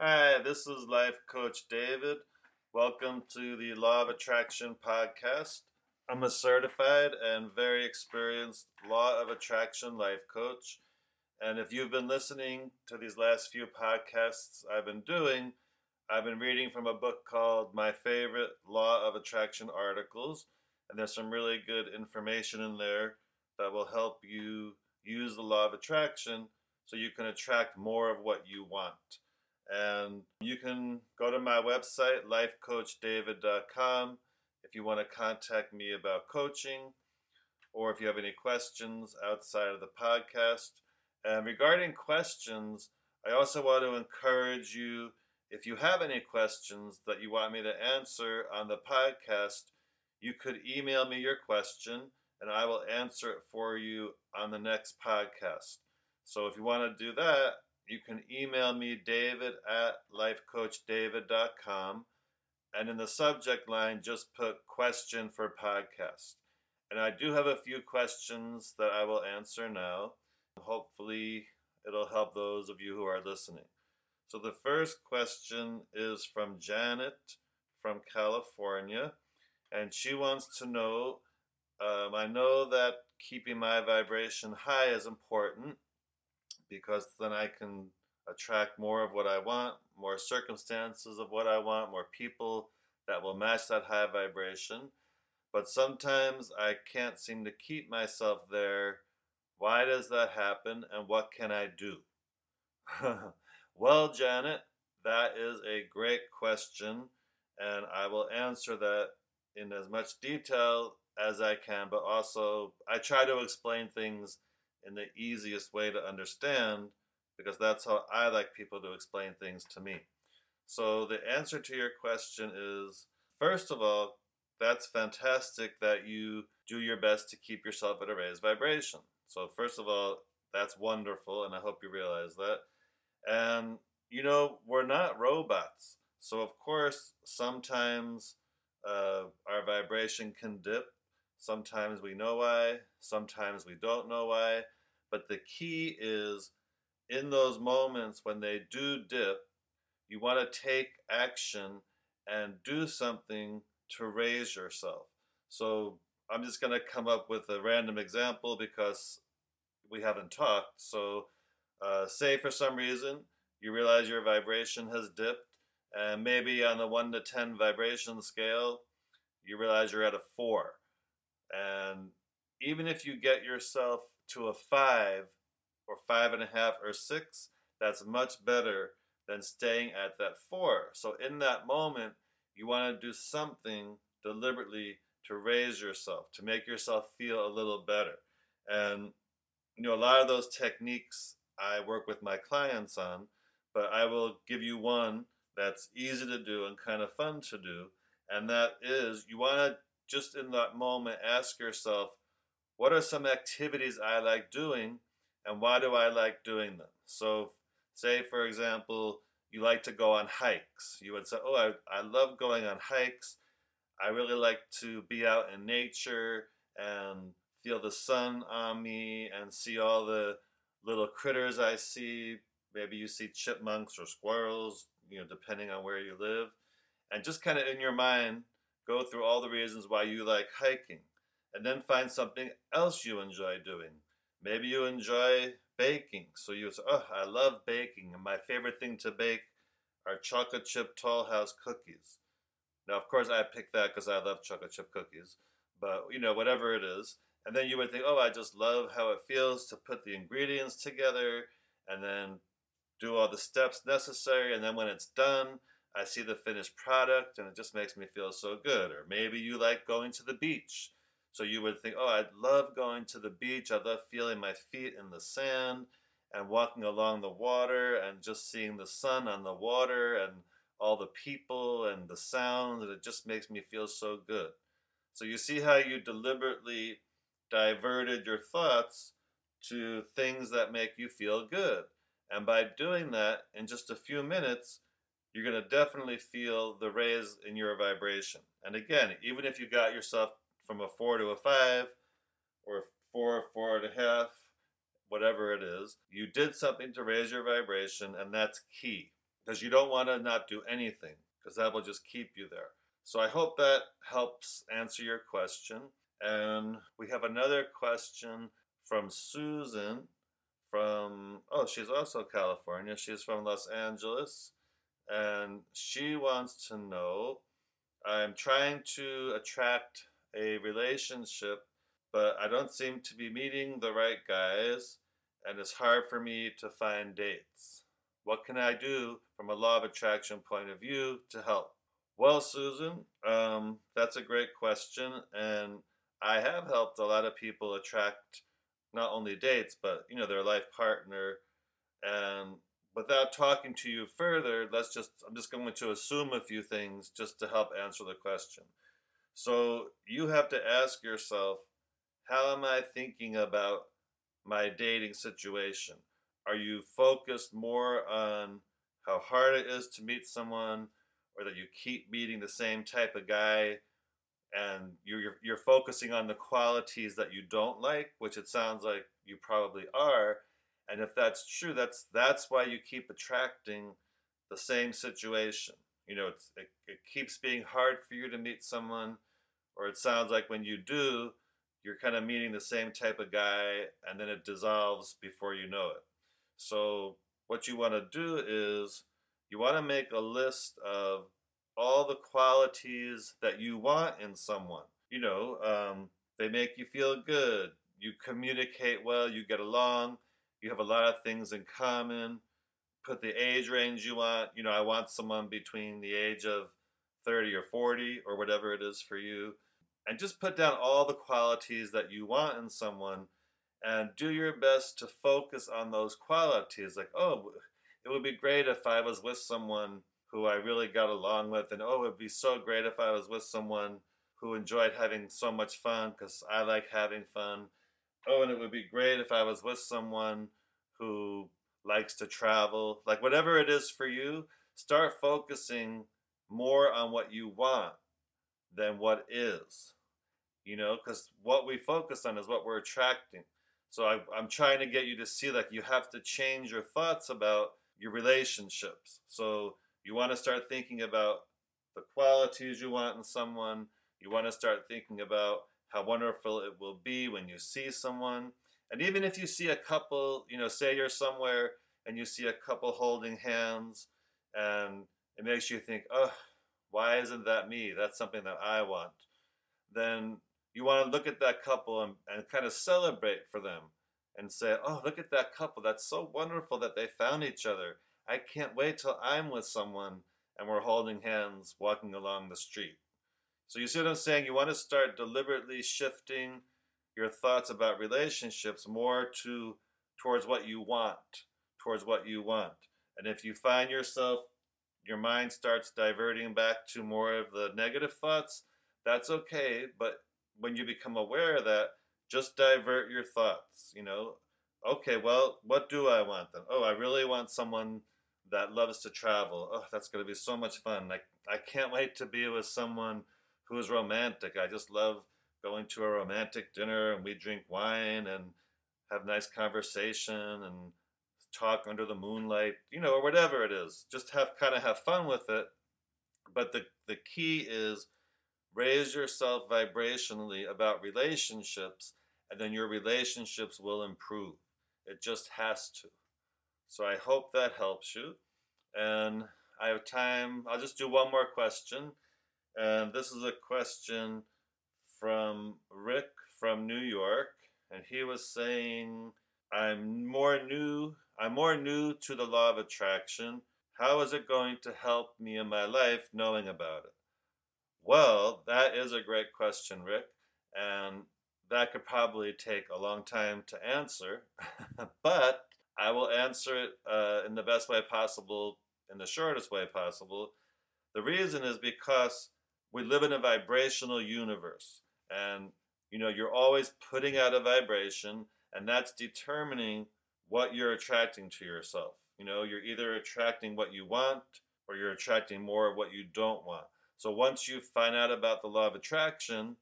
Hi, this is Life Coach David. Welcome to the Law of Attraction podcast. I'm a certified and very experienced Law of Attraction life coach. And if you've been listening to these last few podcasts I've been doing, I've been reading from a book called My Favorite Law of Attraction Articles. And there's some really good information in there that will help you use the law of attraction so you can attract more of what you want. And you can go to my website, lifecoachdavid.com, if you want to contact me about coaching or if you have any questions outside of the podcast. And regarding questions, I also want to encourage you if you have any questions that you want me to answer on the podcast, you could email me your question and I will answer it for you on the next podcast. So if you want to do that, you can email me, david at lifecoachdavid.com. And in the subject line, just put question for podcast. And I do have a few questions that I will answer now. Hopefully, it'll help those of you who are listening. So the first question is from Janet from California. And she wants to know um, I know that keeping my vibration high is important because then I can attract more of what I want, more circumstances of what I want, more people that will match that high vibration. But sometimes I can't seem to keep myself there. Why does that happen and what can I do? well, Janet, that is a great question, and I will answer that in as much detail as I can, but also I try to explain things in the easiest way to understand because that's how I like people to explain things to me. So, the answer to your question is first of all, that's fantastic that you do your best to keep yourself at a raised vibration. So, first of all, that's wonderful, and I hope you realize that. And, you know, we're not robots. So, of course, sometimes uh, our vibration can dip. Sometimes we know why, sometimes we don't know why. But the key is in those moments when they do dip, you want to take action and do something to raise yourself. So I'm just going to come up with a random example because we haven't talked. So, uh, say for some reason you realize your vibration has dipped, and maybe on the 1 to 10 vibration scale, you realize you're at a 4. And even if you get yourself to a 5 or five and a half or six, that's much better than staying at that four. So in that moment, you want to do something deliberately to raise yourself, to make yourself feel a little better. And you know, a lot of those techniques I work with my clients on, but I will give you one that's easy to do and kind of fun to do. And that is you want to just in that moment ask yourself, what are some activities I like doing and why do I like doing them? So, say for example, you like to go on hikes. You would say, Oh, I, I love going on hikes. I really like to be out in nature and feel the sun on me and see all the little critters I see. Maybe you see chipmunks or squirrels, you know, depending on where you live. And just kind of in your mind, go through all the reasons why you like hiking. And then find something else you enjoy doing. Maybe you enjoy baking. So you say, oh, I love baking. And my favorite thing to bake are chocolate chip Toll House cookies. Now, of course, I picked that because I love chocolate chip cookies. But, you know, whatever it is. And then you would think, oh, I just love how it feels to put the ingredients together and then do all the steps necessary. And then when it's done, I see the finished product and it just makes me feel so good. Or maybe you like going to the beach so you would think, oh, I'd love going to the beach. I love feeling my feet in the sand and walking along the water and just seeing the sun on the water and all the people and the sounds. And it just makes me feel so good. So you see how you deliberately diverted your thoughts to things that make you feel good. And by doing that, in just a few minutes, you're going to definitely feel the raise in your vibration. And again, even if you got yourself from a four to a five, or four, four and a half, whatever it is. You did something to raise your vibration, and that's key. because you don't want to not do anything because that will just keep you there. So I hope that helps answer your question. And we have another question from Susan from, oh, she's also California. She's from Los Angeles. And she wants to know I'm trying to attract a relationship, but I don't seem to be meeting the right guys, and it's hard for me to find dates. What can I do from a law of attraction point of view to help? Well, Susan, um, that's a great question, and I have helped a lot of people attract not only dates, but you know their life partner. And without talking to you further, let's just I'm just going to assume a few things just to help answer the question. So you have to ask yourself, how am I thinking about my dating situation? Are you focused more on how hard it is to meet someone or that you keep meeting the same type of guy and you're, you're, you're focusing on the qualities that you don't like, which it sounds like you probably are. And if that's true, that's that's why you keep attracting the same situation. You know, it's, it, it keeps being hard for you to meet someone, or it sounds like when you do, you're kind of meeting the same type of guy, and then it dissolves before you know it. So, what you want to do is you want to make a list of all the qualities that you want in someone. You know, um, they make you feel good, you communicate well, you get along, you have a lot of things in common. Put the age range you want. You know, I want someone between the age of 30 or 40 or whatever it is for you. And just put down all the qualities that you want in someone and do your best to focus on those qualities. Like, oh, it would be great if I was with someone who I really got along with, and oh, it would be so great if I was with someone who enjoyed having so much fun because I like having fun. Oh, and it would be great if I was with someone who likes to travel. Like, whatever it is for you, start focusing more on what you want than what is. You know, because what we focus on is what we're attracting. So I, I'm trying to get you to see like you have to change your thoughts about your relationships. So you want to start thinking about the qualities you want in someone. You want to start thinking about how wonderful it will be when you see someone. And even if you see a couple, you know, say you're somewhere and you see a couple holding hands and it makes you think, oh, why isn't that me? That's something that I want. Then you want to look at that couple and, and kind of celebrate for them and say, oh, look at that couple. That's so wonderful that they found each other. I can't wait till I'm with someone and we're holding hands walking along the street. So you see what I'm saying? You want to start deliberately shifting your thoughts about relationships more to towards what you want, towards what you want. And if you find yourself your mind starts diverting back to more of the negative thoughts, that's okay, but when you become aware of that, just divert your thoughts, you know. Okay, well, what do I want then? Oh, I really want someone that loves to travel. Oh, that's going to be so much fun. Like I can't wait to be with someone who is romantic. I just love going to a romantic dinner and we drink wine and have nice conversation and talk under the moonlight, you know, or whatever it is. Just have kind of have fun with it. But the the key is raise yourself vibrationally about relationships and then your relationships will improve. It just has to. So I hope that helps you. And I have time. I'll just do one more question. And this is a question from Rick from New York. And he was saying, I'm more new, I'm more new to the law of attraction. How is it going to help me in my life knowing about it? Well, that is a great question, Rick. And that could probably take a long time to answer. but I will answer it uh, in the best way possible, in the shortest way possible. The reason is because we live in a vibrational universe, and you know you're always putting out a vibration, and that's determining what you're attracting to yourself. You know, you're either attracting what you want, or you're attracting more of what you don't want. So once you find out about the law of attraction,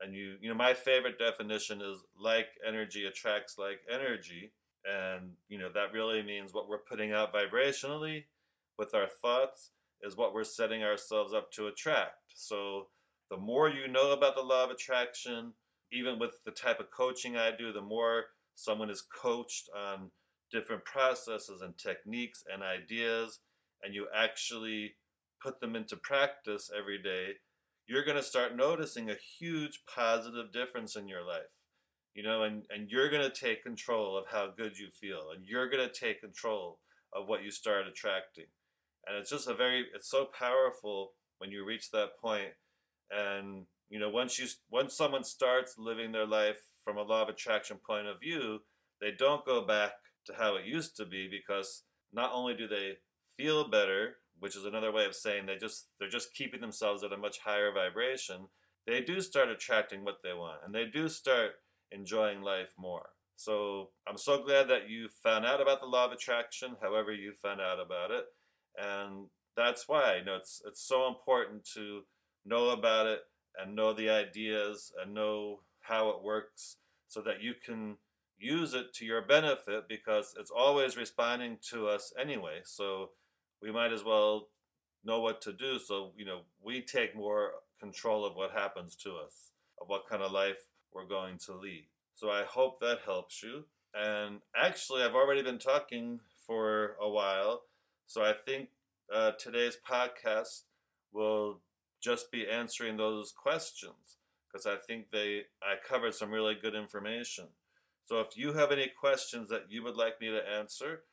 and you, you know, my favorite definition is like energy attracts like energy and you know that really means what we're putting out vibrationally with our thoughts is what we're setting ourselves up to attract. So the more you know about the law of attraction, even with the type of coaching I do, the more someone is coached on different processes and techniques and ideas, and you actually put them into practice every day, you're going to start noticing a huge positive difference in your life. You know, and, and you're going to take control of how good you feel, and you're going to take control of what you start attracting. And it's just a very, it's so powerful when you reach that point. And, you know, once you, once someone starts living their life from a law of attraction point of view, they don't go back to how it used to be because not only do they feel better, which is another way of saying they just they're just keeping themselves at a much higher vibration, they do start attracting what they want and they do start enjoying life more. So I'm so glad that you found out about the law of attraction, however you found out about it. And that's why you know it's it's so important to know about it and know the ideas and know how it works so that you can use it to your benefit because it's always responding to us anyway. So we might as well know what to do so you know we take more control of what happens to us, of what kind of life we're going to lead. So I hope that helps you. And actually, I've already been talking for a while, so I think uh, today's podcast will just be answering those questions because I think they I covered some really good information. So if you have any questions that you would like me to answer,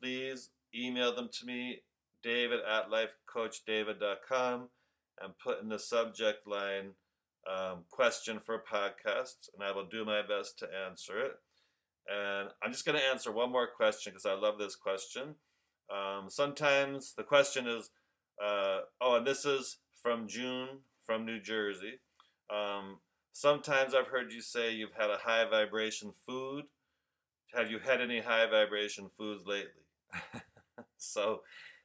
please email them to me, david at lifecoachdavid.com, and put in the subject line um, question for podcasts, and I will do my best to answer it. And I'm just going to answer one more question because I love this question. Um, sometimes the question is, uh, oh, and this is from June from New Jersey. Um, sometimes I've heard you say you've had a high vibration food. Have you had any high vibration foods lately? so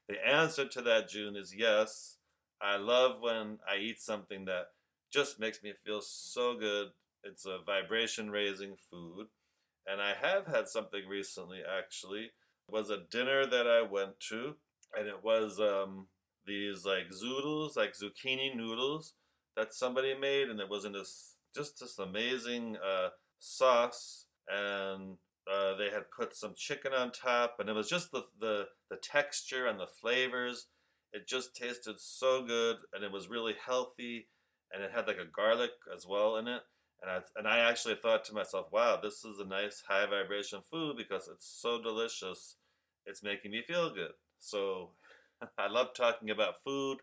the answer to that, June, is yes. I love when I eat something that just makes me feel so good. It's a vibration raising food. And I have had something recently actually. Was a dinner that I went to and it was um, these like zoodles, like zucchini noodles that somebody made and it was in this just this amazing uh, sauce and uh, they had put some chicken on top and it was just the, the the texture and the flavors it just tasted so good and it was really healthy and it had like a garlic as well in it. And I and I actually thought to myself, wow, this is a nice high vibration food because it's so delicious. It's making me feel good. So I love talking about food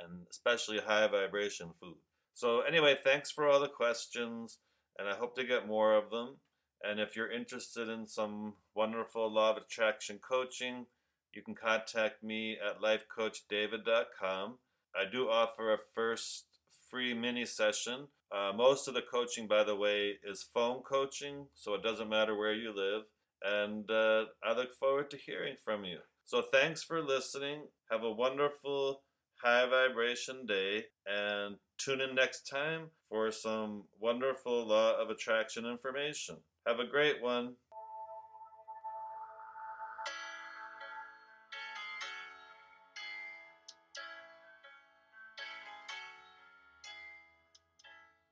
and especially high vibration food. So anyway, thanks for all the questions and I hope to get more of them. And if you're interested in some wonderful law of attraction coaching, you can contact me at lifecoachdavid.com. I do offer a first free mini session. Uh, most of the coaching, by the way, is phone coaching, so it doesn't matter where you live. And uh, I look forward to hearing from you. So thanks for listening. Have a wonderful high vibration day and tune in next time for some wonderful law of attraction information. Have a great one.